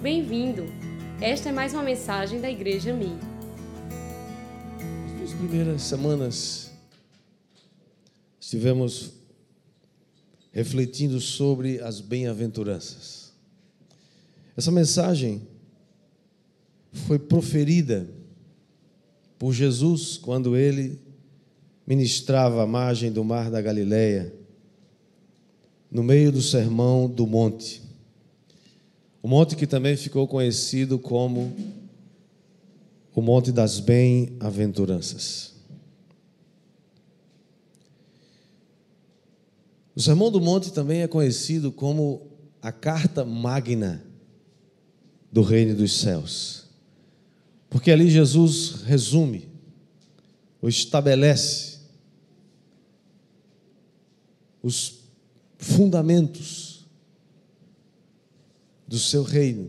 Bem-vindo! Esta é mais uma mensagem da Igreja Mi. As duas primeiras semanas estivemos refletindo sobre as bem-aventuranças. Essa mensagem foi proferida por Jesus quando ele ministrava à margem do mar da Galileia, no meio do sermão do monte. Monte que também ficou conhecido como o Monte das Bem-aventuranças. O Sermão do Monte também é conhecido como a carta magna do Reino dos Céus. Porque ali Jesus resume, ou estabelece, os fundamentos do seu reino.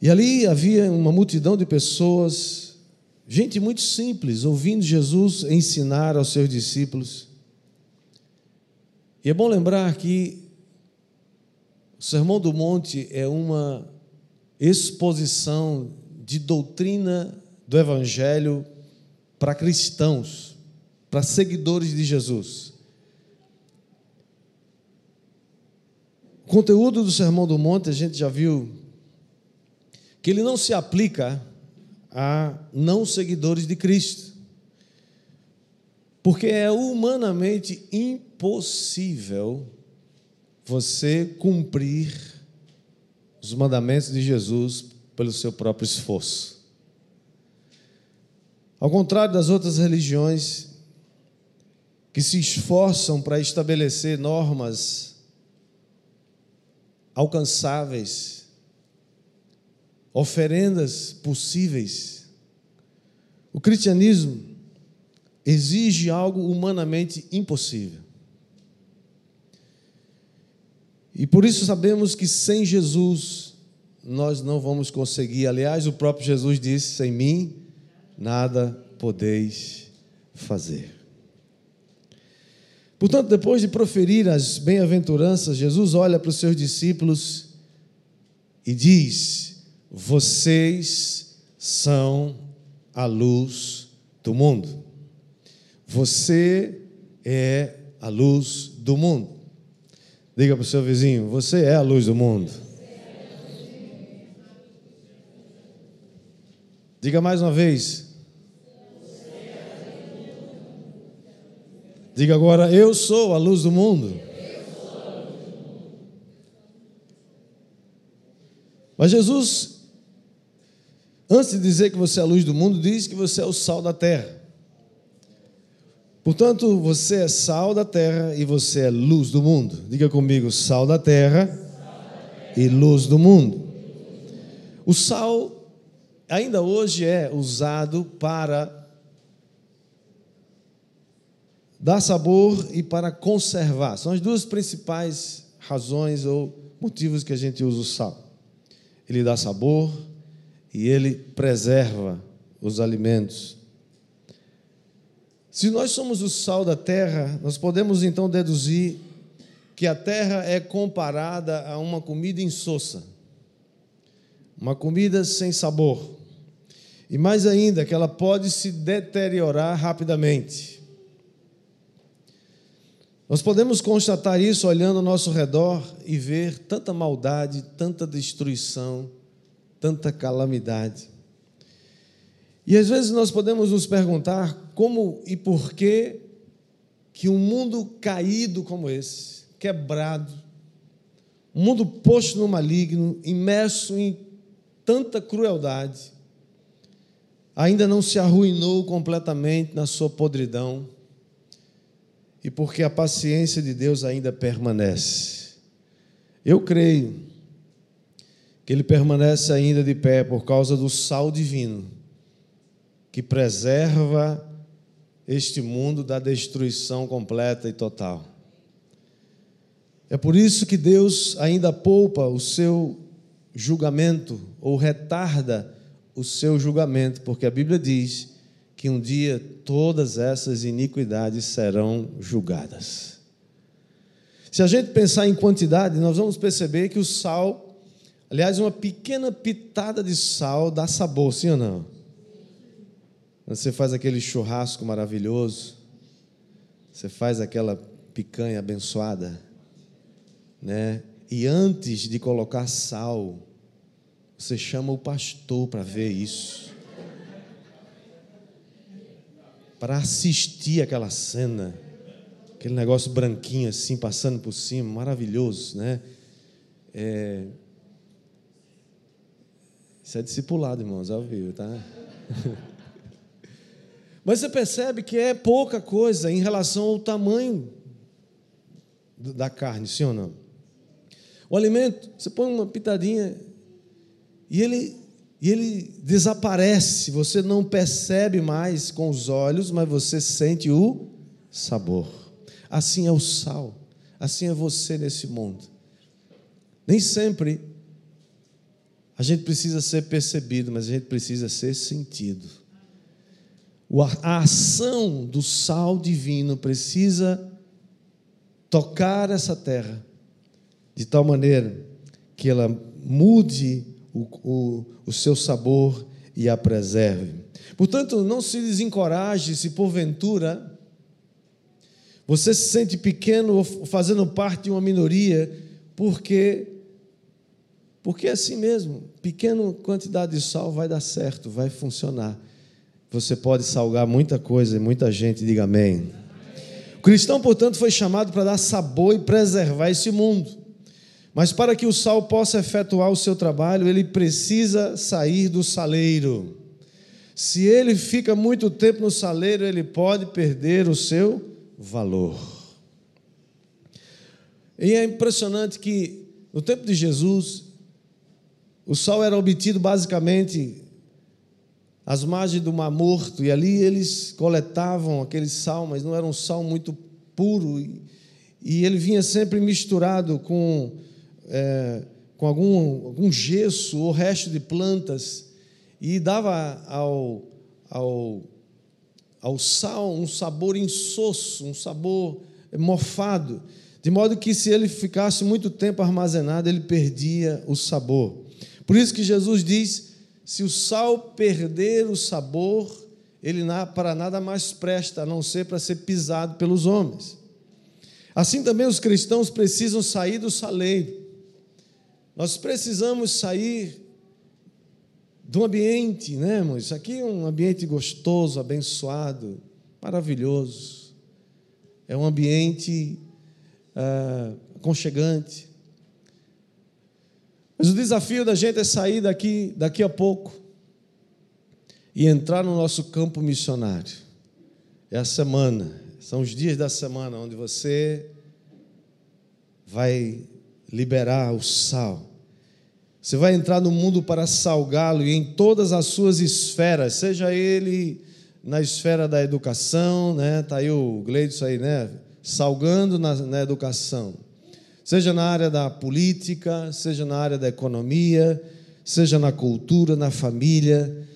E ali havia uma multidão de pessoas, gente muito simples, ouvindo Jesus ensinar aos seus discípulos. E é bom lembrar que o Sermão do Monte é uma exposição de doutrina do Evangelho para cristãos, para seguidores de Jesus. Conteúdo do Sermão do Monte, a gente já viu que ele não se aplica a não seguidores de Cristo. Porque é humanamente impossível você cumprir os mandamentos de Jesus pelo seu próprio esforço. Ao contrário das outras religiões que se esforçam para estabelecer normas alcançáveis, oferendas possíveis, o cristianismo exige algo humanamente impossível. E por isso sabemos que sem Jesus nós não vamos conseguir. Aliás, o próprio Jesus disse: sem mim nada podeis fazer. Portanto, depois de proferir as bem-aventuranças, Jesus olha para os seus discípulos e diz: Vocês são a luz do mundo. Você é a luz do mundo. Diga para o seu vizinho: Você é a luz do mundo. Diga mais uma vez. Diga agora: Eu sou a luz do mundo. Mas Jesus, antes de dizer que você é a luz do mundo, diz que você é o sal da terra. Portanto, você é sal da terra e você é luz do mundo. Diga comigo: sal da terra e luz do mundo. O sal ainda hoje é usado para dar sabor e para conservar. São as duas principais razões ou motivos que a gente usa o sal. Ele dá sabor e ele preserva os alimentos. Se nós somos o sal da terra, nós podemos então deduzir que a terra é comparada a uma comida insossa, uma comida sem sabor. E mais ainda, que ela pode se deteriorar rapidamente. Nós podemos constatar isso olhando ao nosso redor e ver tanta maldade, tanta destruição, tanta calamidade. E às vezes nós podemos nos perguntar como e por que que um mundo caído como esse, quebrado, um mundo posto no maligno, imerso em tanta crueldade, ainda não se arruinou completamente na sua podridão, e porque a paciência de Deus ainda permanece. Eu creio que ele permanece ainda de pé por causa do sal divino que preserva este mundo da destruição completa e total. É por isso que Deus ainda poupa o seu julgamento ou retarda o seu julgamento, porque a Bíblia diz que um dia todas essas iniquidades serão julgadas. Se a gente pensar em quantidade, nós vamos perceber que o sal Aliás, uma pequena pitada de sal dá sabor, sim ou não? Você faz aquele churrasco maravilhoso, você faz aquela picanha abençoada, né? E antes de colocar sal, você chama o pastor para ver isso. Para assistir aquela cena, aquele negócio branquinho assim passando por cima, maravilhoso, né? É... Isso é discipulado, irmãos, ao vivo, tá? Mas você percebe que é pouca coisa em relação ao tamanho da carne, sim ou não? O alimento, você põe uma pitadinha e ele, e ele desaparece, você não percebe mais com os olhos, mas você sente o sabor. Assim é o sal, assim é você nesse mundo. Nem sempre a gente precisa ser percebido, mas a gente precisa ser sentido a ação do sal divino precisa tocar essa terra de tal maneira que ela mude o, o, o seu sabor e a preserve. Portanto, não se desencoraje se porventura você se sente pequeno ou fazendo parte de uma minoria, porque porque é assim mesmo, pequena quantidade de sal vai dar certo, vai funcionar você pode salgar muita coisa e muita gente, diga amém. O cristão, portanto, foi chamado para dar sabor e preservar esse mundo. Mas para que o sal possa efetuar o seu trabalho, ele precisa sair do saleiro. Se ele fica muito tempo no saleiro, ele pode perder o seu valor. E é impressionante que no tempo de Jesus, o sal era obtido basicamente às margens do Mar Morto, e ali eles coletavam aquele sal, mas não era um sal muito puro, e, ele vinha sempre misturado com, é, com algum, algum gesso ou resto de plantas, e dava ao, ao, ao sal um sabor insosso, um sabor mofado, de modo que se ele ficasse muito tempo armazenado, ele perdia o sabor. Por isso que Jesus diz se o sal perder o sabor, ele para nada mais presta, a não ser para ser pisado pelos homens. Assim também os cristãos precisam sair do saleiro. Nós precisamos sair do ambiente, né, irmãos? Isso aqui é um ambiente gostoso, abençoado, maravilhoso. É um ambiente ah, aconchegante. Mas o desafio da gente é sair daqui, daqui a pouco e entrar no nosso campo missionário. É a semana, são os dias da semana onde você vai liberar o sal. Você vai entrar no mundo para salgá-lo e em todas as suas esferas, seja ele na esfera da educação, né? Tá aí o Gleidson aí, né? Salgando na, na educação seja na área da política, seja na área da economia, seja na cultura, na família,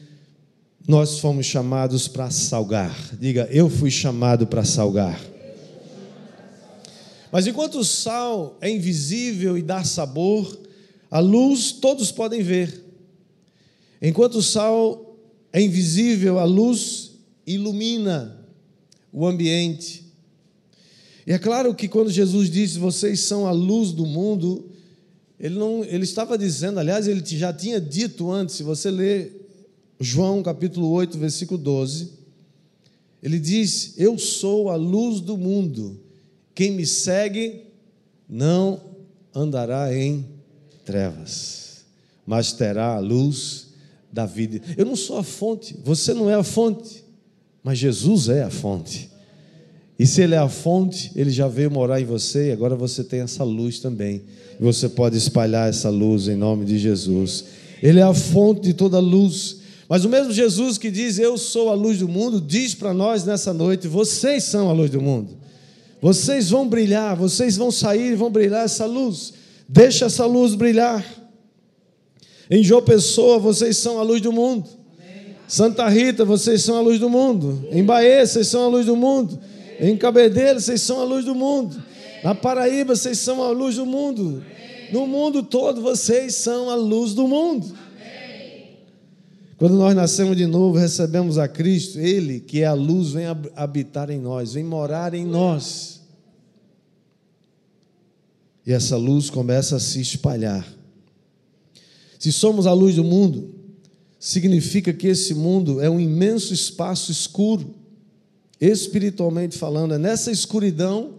nós fomos chamados para salgar. Diga, eu fui chamado para salgar. Mas enquanto o sal é invisível e dá sabor, a luz todos podem ver. Enquanto o sal é invisível, a luz ilumina o ambiente. E é claro que quando Jesus disse, vocês são a luz do mundo, ele, não, ele estava dizendo, aliás, ele já tinha dito antes, se você ler João capítulo 8, versículo 12, ele diz: Eu sou a luz do mundo, quem me segue não andará em trevas, mas terá a luz da vida. Eu não sou a fonte, você não é a fonte, mas Jesus é a fonte. E se Ele é a fonte, Ele já veio morar em você e agora você tem essa luz também. Você pode espalhar essa luz em nome de Jesus. Ele é a fonte de toda luz. Mas o mesmo Jesus que diz: Eu sou a luz do mundo, diz para nós nessa noite: Vocês são a luz do mundo. Vocês vão brilhar, vocês vão sair e vão brilhar essa luz. Deixa essa luz brilhar. Em João Pessoa, vocês são a luz do mundo. Santa Rita, vocês são a luz do mundo. Em Bahia, vocês são a luz do mundo. Em Cabedelo, vocês são a luz do mundo. Na Paraíba, vocês são a luz do mundo. No mundo todo vocês são a luz do mundo. Quando nós nascemos de novo, recebemos a Cristo, Ele, que é a luz, vem habitar em nós, vem morar em nós. E essa luz começa a se espalhar. Se somos a luz do mundo, significa que esse mundo é um imenso espaço escuro, espiritualmente falando. É nessa escuridão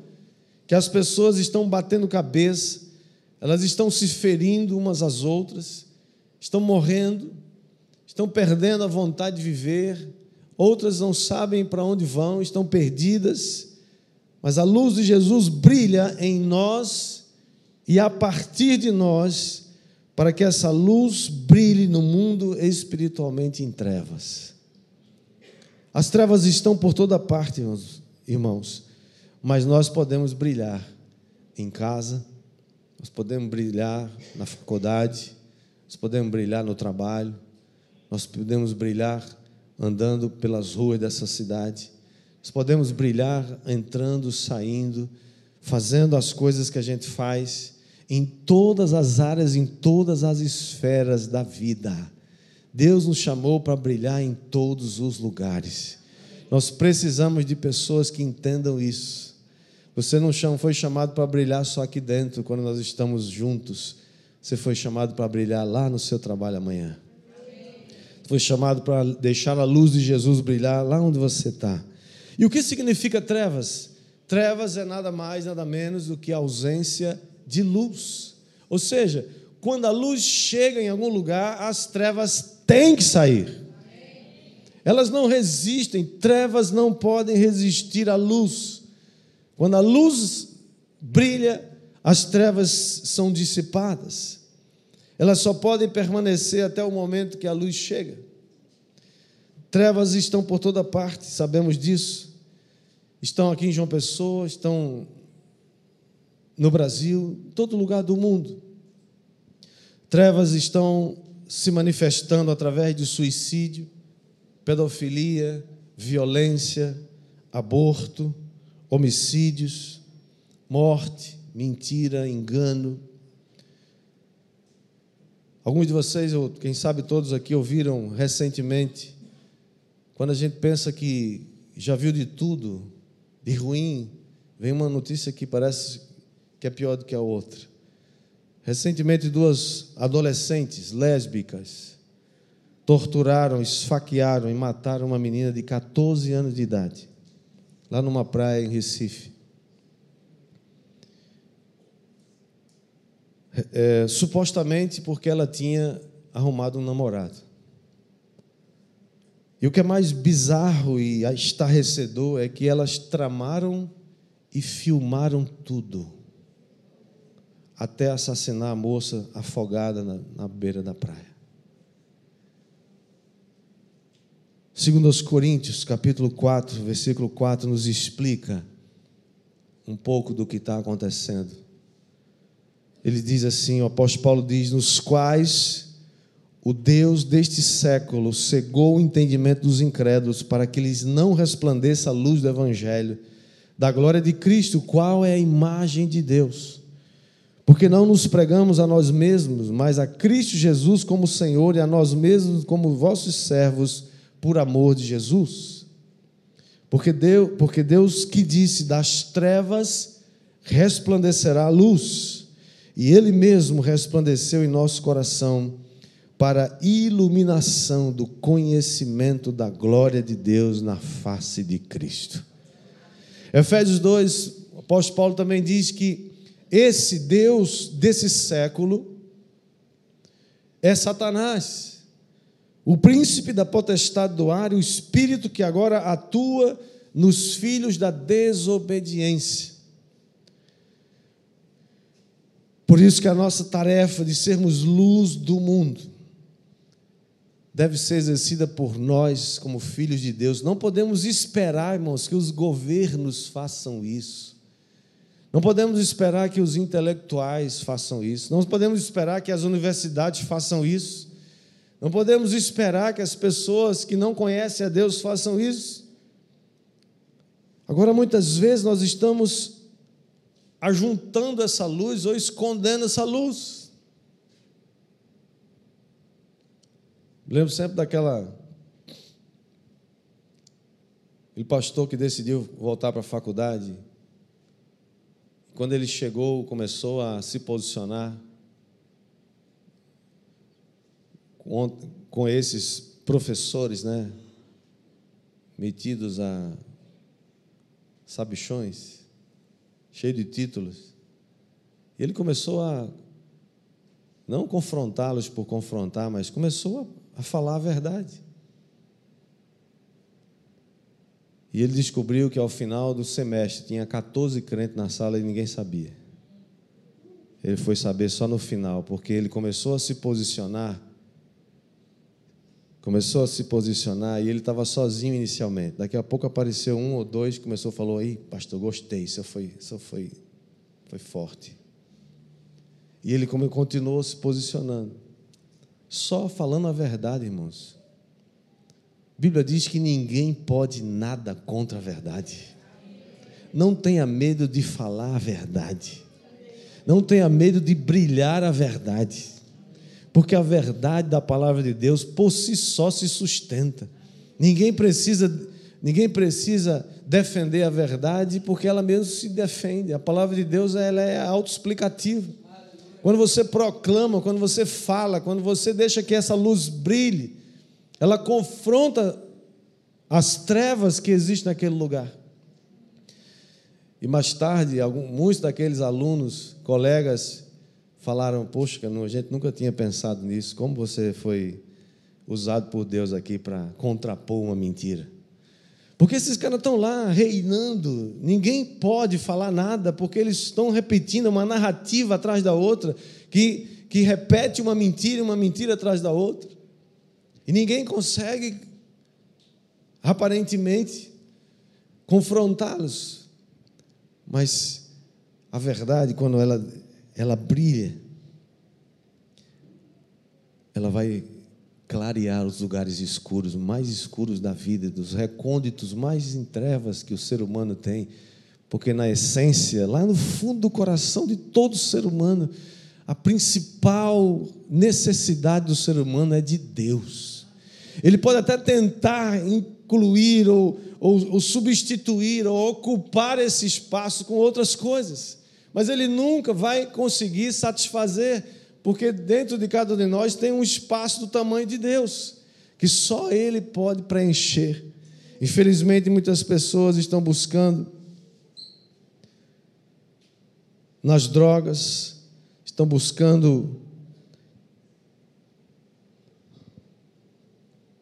que as pessoas estão batendo cabeça, elas estão se ferindo umas às outras, estão morrendo estão perdendo a vontade de viver, outras não sabem para onde vão, estão perdidas, mas a luz de Jesus brilha em nós e a partir de nós, para que essa luz brilhe no mundo espiritualmente em trevas. As trevas estão por toda parte, irmãos, mas nós podemos brilhar em casa, nós podemos brilhar na faculdade, nós podemos brilhar no trabalho, nós podemos brilhar andando pelas ruas dessa cidade, nós podemos brilhar entrando, saindo, fazendo as coisas que a gente faz em todas as áreas, em todas as esferas da vida. Deus nos chamou para brilhar em todos os lugares. Nós precisamos de pessoas que entendam isso. Você não foi chamado para brilhar só aqui dentro, quando nós estamos juntos. Você foi chamado para brilhar lá no seu trabalho amanhã foi chamado para deixar a luz de Jesus brilhar lá onde você está. E o que significa trevas? Trevas é nada mais, nada menos do que ausência de luz. Ou seja, quando a luz chega em algum lugar, as trevas têm que sair. Elas não resistem, trevas não podem resistir à luz. Quando a luz brilha, as trevas são dissipadas. Elas só podem permanecer até o momento que a luz chega. Trevas estão por toda parte, sabemos disso. Estão aqui em João Pessoa, estão no Brasil, em todo lugar do mundo. Trevas estão se manifestando através de suicídio, pedofilia, violência, aborto, homicídios, morte, mentira, engano Alguns de vocês, ou quem sabe todos aqui, ouviram recentemente, quando a gente pensa que já viu de tudo, de ruim, vem uma notícia que parece que é pior do que a outra. Recentemente, duas adolescentes lésbicas torturaram, esfaquearam e mataram uma menina de 14 anos de idade, lá numa praia em Recife. é, supostamente porque ela tinha arrumado um namorado. E o que é mais bizarro e estarrecedor é que elas tramaram e filmaram tudo, até assassinar a moça afogada na, na beira da praia. Segundo os Coríntios, capítulo 4, versículo 4, nos explica um pouco do que está acontecendo ele diz assim: o apóstolo Paulo diz, nos quais o Deus deste século cegou o entendimento dos incrédulos para que lhes não resplandeça a luz do Evangelho, da glória de Cristo, qual é a imagem de Deus. Porque não nos pregamos a nós mesmos, mas a Cristo Jesus como Senhor e a nós mesmos como vossos servos, por amor de Jesus. Porque Deus, porque Deus que disse: das trevas resplandecerá a luz e Ele mesmo resplandeceu em nosso coração para iluminação do conhecimento da glória de Deus na face de Cristo. Efésios 2, o apóstolo Paulo também diz que esse Deus desse século é Satanás, o príncipe da potestade do ar, o espírito que agora atua nos filhos da desobediência. Por isso que a nossa tarefa de sermos luz do mundo deve ser exercida por nós como filhos de Deus. Não podemos esperar, irmãos, que os governos façam isso. Não podemos esperar que os intelectuais façam isso. Não podemos esperar que as universidades façam isso. Não podemos esperar que as pessoas que não conhecem a Deus façam isso. Agora, muitas vezes nós estamos ajuntando essa luz ou escondendo essa luz. Lembro sempre daquela. Aquele pastor que decidiu voltar para a faculdade. Quando ele chegou, começou a se posicionar com, esses professores, né? Metidos a sabichões, cheio de títulos. Ele começou a não confrontá-los por confrontar, mas começou a, a falar a verdade. E ele descobriu que ao final do semestre tinha 14 crentes na sala e ninguém sabia. Ele foi saber só no final, porque ele começou a se posicionar. Começou a se posicionar e ele estava sozinho inicialmente. Daqui a pouco apareceu um ou dois começou a falar: "Ei, pastor, gostei, isso foi, isso foi foi forte". E ele continuou se posicionando. Só falando a verdade, irmãos. A Bíblia diz que ninguém pode nada contra a verdade. Não tenha medo de falar a verdade. Não tenha medo de brilhar a verdade. Porque a verdade da palavra de Deus por si só se sustenta. Ninguém precisa ninguém precisa defender a verdade porque ela mesmo se defende. A palavra de Deus ela é autoexplicativa. Quando você proclama, quando você fala, quando você deixa que essa luz brilhe, ela confronta as trevas que existem naquele lugar. E mais tarde, alguns, muitos daqueles alunos, colegas, falaram: Poxa, a gente nunca tinha pensado nisso. Como você foi usado por Deus aqui para contrapor uma mentira? Porque esses caras estão lá reinando, ninguém pode falar nada, porque eles estão repetindo uma narrativa atrás da outra, que, que repete uma mentira, uma mentira atrás da outra. E ninguém consegue, aparentemente, confrontá-los. Mas a verdade, quando ela, ela brilha, ela vai clarear os lugares escuros, mais escuros da vida, dos recônditos mais em trevas que o ser humano tem. Porque, na essência, lá no fundo do coração de todo ser humano, a principal necessidade do ser humano é de Deus. Ele pode até tentar incluir ou, ou, ou substituir ou ocupar esse espaço com outras coisas, mas ele nunca vai conseguir satisfazer, porque dentro de cada um de nós tem um espaço do tamanho de Deus, que só Ele pode preencher. Infelizmente, muitas pessoas estão buscando nas drogas, estão buscando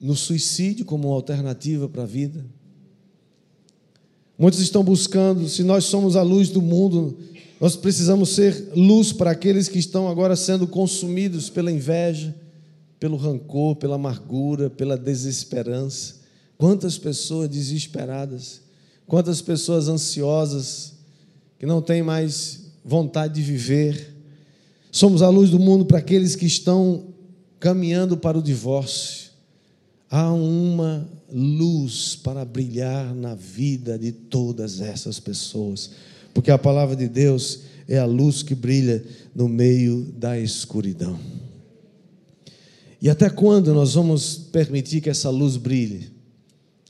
no suicídio como alternativa para a vida. Muitos estão buscando, se nós somos a luz do mundo, nós precisamos ser luz para aqueles que estão agora sendo consumidos pela inveja, pelo rancor, pela amargura, pela desesperança. Quantas pessoas desesperadas, quantas pessoas ansiosas, que não têm mais vontade de viver. Somos a luz do mundo para aqueles que estão caminhando para o divórcio há uma luz para brilhar na vida de todas essas pessoas, porque a palavra de Deus é a luz que brilha no meio da escuridão. E até quando nós vamos permitir que essa luz brilhe?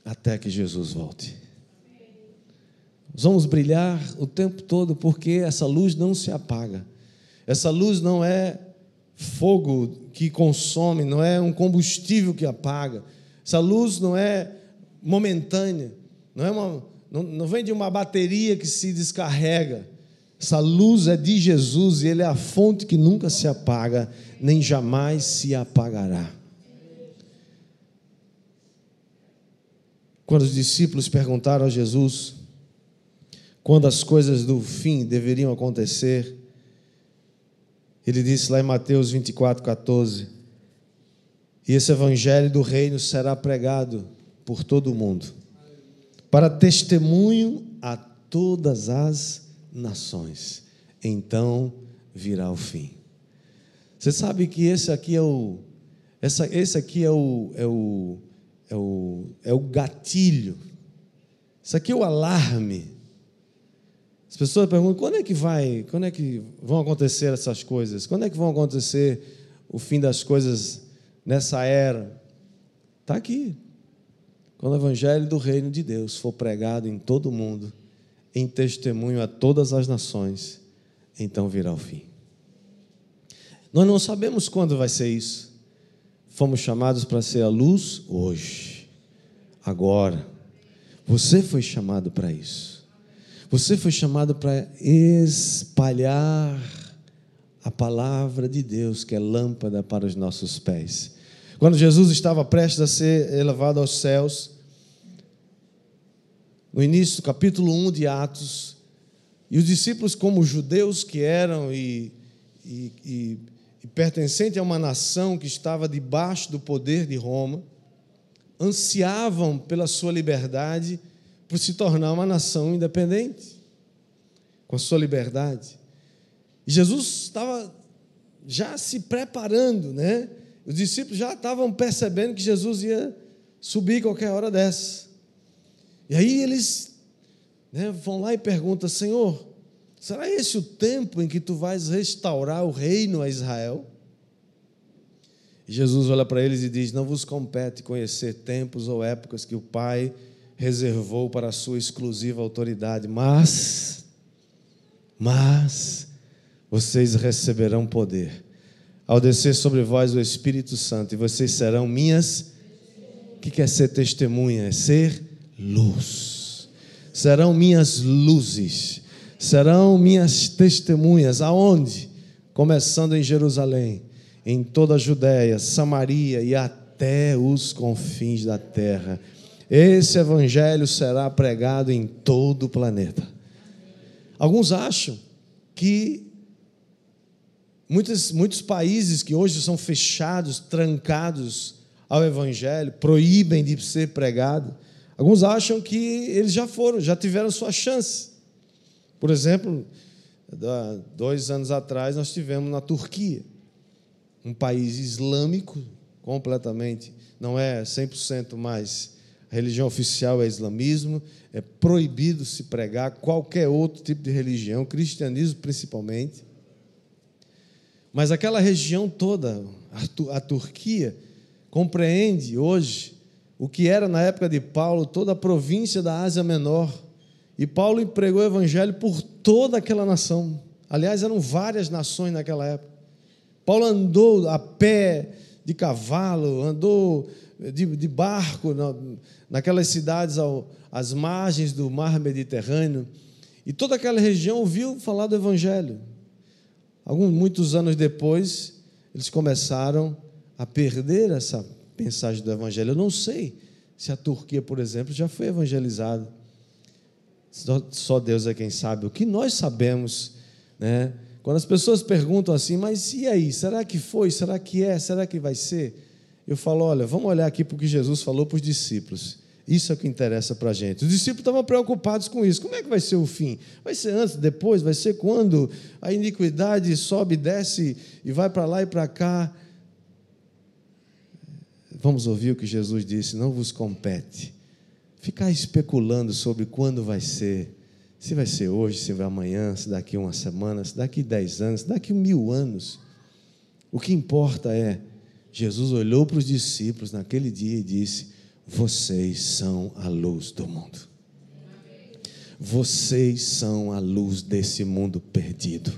Até que Jesus volte. Nós vamos brilhar o tempo todo porque essa luz não se apaga. Essa luz não é fogo que consome, não é um combustível que apaga. Essa luz não é momentânea, não, é uma, não, não vem de uma bateria que se descarrega. Essa luz é de Jesus e Ele é a fonte que nunca se apaga, nem jamais se apagará. Quando os discípulos perguntaram a Jesus quando as coisas do fim deveriam acontecer, ele disse lá em Mateus 24, 14: e esse evangelho do reino será pregado por todo o mundo, para testemunho a todas as nações. Então virá o fim. Você sabe que esse aqui é o essa, esse aqui é o, é, o, é, o, é o gatilho. Isso aqui é o alarme. As pessoas perguntam: quando é que vai, quando é que vão acontecer essas coisas? Quando é que vão acontecer o fim das coisas nessa era? Está aqui. Quando o evangelho do reino de Deus for pregado em todo o mundo, em testemunho a todas as nações, então virá o fim. Nós não sabemos quando vai ser isso. Fomos chamados para ser a luz hoje, agora. Você foi chamado para isso. Você foi chamado para espalhar a palavra de Deus, que é lâmpada para os nossos pés. Quando Jesus estava prestes a ser elevado aos céus, no início do capítulo 1 de Atos, e os discípulos, como judeus que eram e, e, e, e pertencentes a uma nação que estava debaixo do poder de Roma, ansiavam pela sua liberdade, por se tornar uma nação independente, com a sua liberdade. E Jesus estava já se preparando, né? Os discípulos já estavam percebendo que Jesus ia subir qualquer hora dessa. E aí eles né, vão lá e perguntam: Senhor, será esse o tempo em que tu vais restaurar o reino a Israel? E Jesus olha para eles e diz: Não vos compete conhecer tempos ou épocas que o Pai reservou para a sua exclusiva autoridade, mas, mas, vocês receberão poder ao descer sobre vós o Espírito Santo, e vocês serão minhas. O que é ser testemunha? É ser luz. Serão minhas luzes, serão minhas testemunhas. Aonde? Começando em Jerusalém, em toda a Judéia, Samaria e até os confins da terra. Esse evangelho será pregado em todo o planeta. Alguns acham que muitos, muitos países que hoje são fechados, trancados ao evangelho, proíbem de ser pregado, Alguns acham que eles já foram, já tiveram sua chance. Por exemplo, dois anos atrás nós tivemos na Turquia, um país islâmico completamente, não é 100% mais. A religião oficial é islamismo, é proibido se pregar qualquer outro tipo de religião, cristianismo principalmente. Mas aquela região toda, a Turquia, compreende hoje o que era na época de Paulo toda a província da Ásia Menor. E Paulo empregou o evangelho por toda aquela nação. Aliás, eram várias nações naquela época. Paulo andou a pé, de cavalo, andou de, de barco na, naquelas cidades ao, às margens do mar Mediterrâneo. E toda aquela região ouviu falar do Evangelho. Alguns, muitos anos depois, eles começaram a perder essa mensagem do Evangelho. Eu não sei se a Turquia, por exemplo, já foi evangelizada. Só Deus é quem sabe. O que nós sabemos, né? Quando as pessoas perguntam assim, mas e aí? Será que foi? Será que é? Será que vai ser? Eu falo, olha, vamos olhar aqui para o que Jesus falou para os discípulos. Isso é o que interessa para a gente. Os discípulos estavam preocupados com isso. Como é que vai ser o fim? Vai ser antes, depois? Vai ser quando a iniquidade sobe, desce e vai para lá e para cá? Vamos ouvir o que Jesus disse: não vos compete ficar especulando sobre quando vai ser, se vai ser hoje, se vai amanhã, se daqui uma semana, se daqui dez anos, se daqui mil anos. O que importa é, Jesus olhou para os discípulos naquele dia e disse: Vocês são a luz do mundo. Vocês são a luz desse mundo perdido.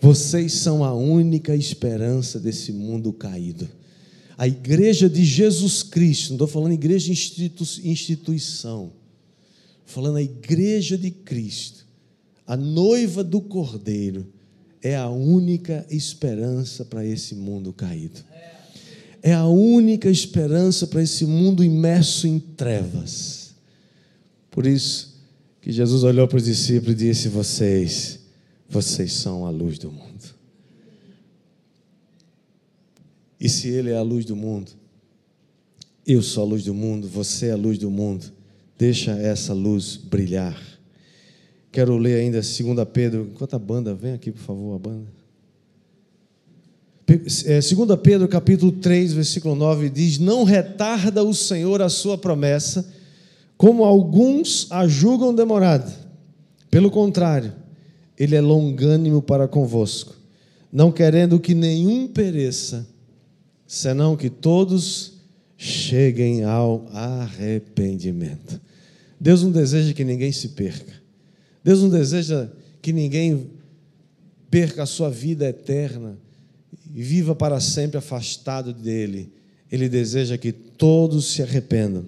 Vocês são a única esperança desse mundo caído a igreja de Jesus Cristo, não estou falando igreja institu instituição, falando a igreja de Cristo, a noiva do Cordeiro, é a única esperança para esse mundo caído. É a única esperança para esse mundo imerso em trevas. Por isso que Jesus olhou para os discípulos e disse: Vocês, vocês são a luz do mundo. E se Ele é a luz do mundo, eu sou a luz do mundo, você é a luz do mundo, deixa essa luz brilhar. Quero ler ainda 2 Pedro, enquanto a banda, vem aqui por favor, a banda. 2 é, Pedro capítulo 3, versículo 9 diz: Não retarda o Senhor a sua promessa, como alguns a julgam demorada. Pelo contrário, ele é longânimo para convosco, não querendo que nenhum pereça, senão que todos cheguem ao arrependimento. Deus não deseja que ninguém se perca. Deus não deseja que ninguém perca a sua vida eterna e viva para sempre afastado dele. Ele deseja que todos se arrependam.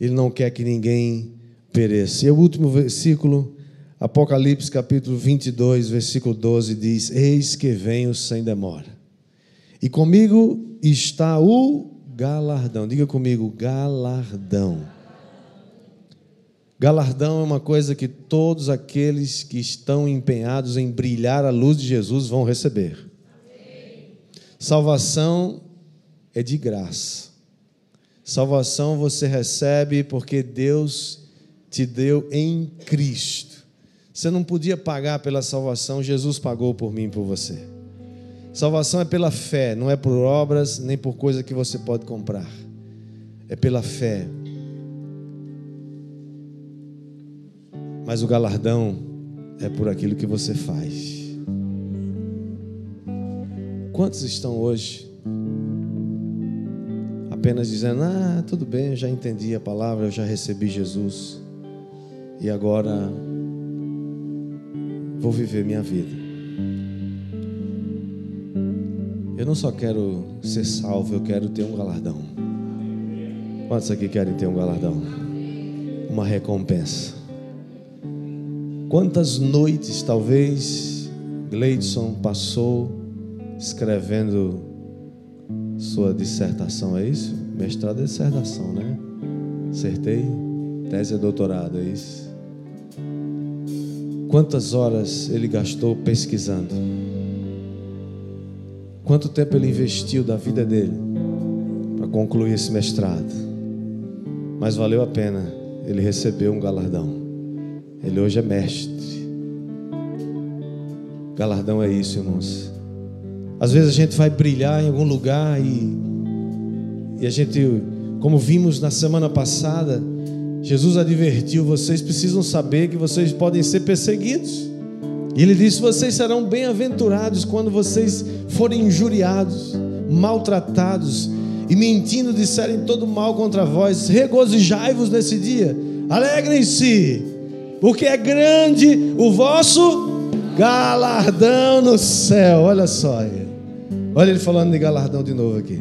Ele não quer que ninguém pereça. E o último versículo, Apocalipse capítulo 22, versículo 12 diz: Eis que venho sem demora. E comigo está o galardão. Diga comigo, galardão. Galardão é uma coisa que todos aqueles que estão empenhados em brilhar a luz de Jesus vão receber. Salvação é de graça. Salvação você recebe porque Deus te deu em Cristo. Você não podia pagar pela salvação, Jesus pagou por mim e por você. Salvação é pela fé, não é por obras nem por coisa que você pode comprar. É pela fé. Mas o galardão é por aquilo que você faz. Quantos estão hoje apenas dizendo: Ah, tudo bem, eu já entendi a palavra, eu já recebi Jesus e agora vou viver minha vida. Eu não só quero ser salvo, eu quero ter um galardão. Quantos aqui querem ter um galardão? Uma recompensa. Quantas noites talvez Gleidson passou escrevendo sua dissertação, é isso? Mestrado é dissertação, né? Acertei? Tese é doutorado, é isso? Quantas horas ele gastou pesquisando? Quanto tempo ele investiu da vida dele para concluir esse mestrado? Mas valeu a pena, ele recebeu um galardão. Ele hoje é mestre. Galardão é isso, irmãos. Às vezes a gente vai brilhar em algum lugar e, e a gente, como vimos na semana passada, Jesus advertiu: vocês precisam saber que vocês podem ser perseguidos. E ele disse: vocês serão bem-aventurados quando vocês forem injuriados, maltratados e mentindo disserem todo mal contra vós. Regozijai-vos nesse dia, alegrem-se porque é grande o vosso galardão no céu. Olha só. Olha ele falando de galardão de novo aqui.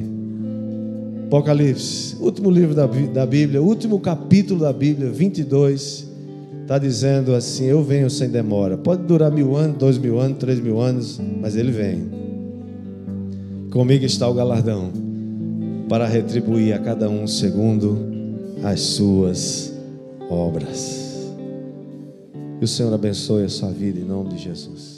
Apocalipse, último livro da Bíblia, último capítulo da Bíblia, 22, está dizendo assim: Eu venho sem demora. Pode durar mil anos, dois mil anos, três mil anos, mas ele vem. Comigo está o galardão para retribuir a cada um segundo as suas obras. Que o Senhor abençoe a sua vida em nome de Jesus.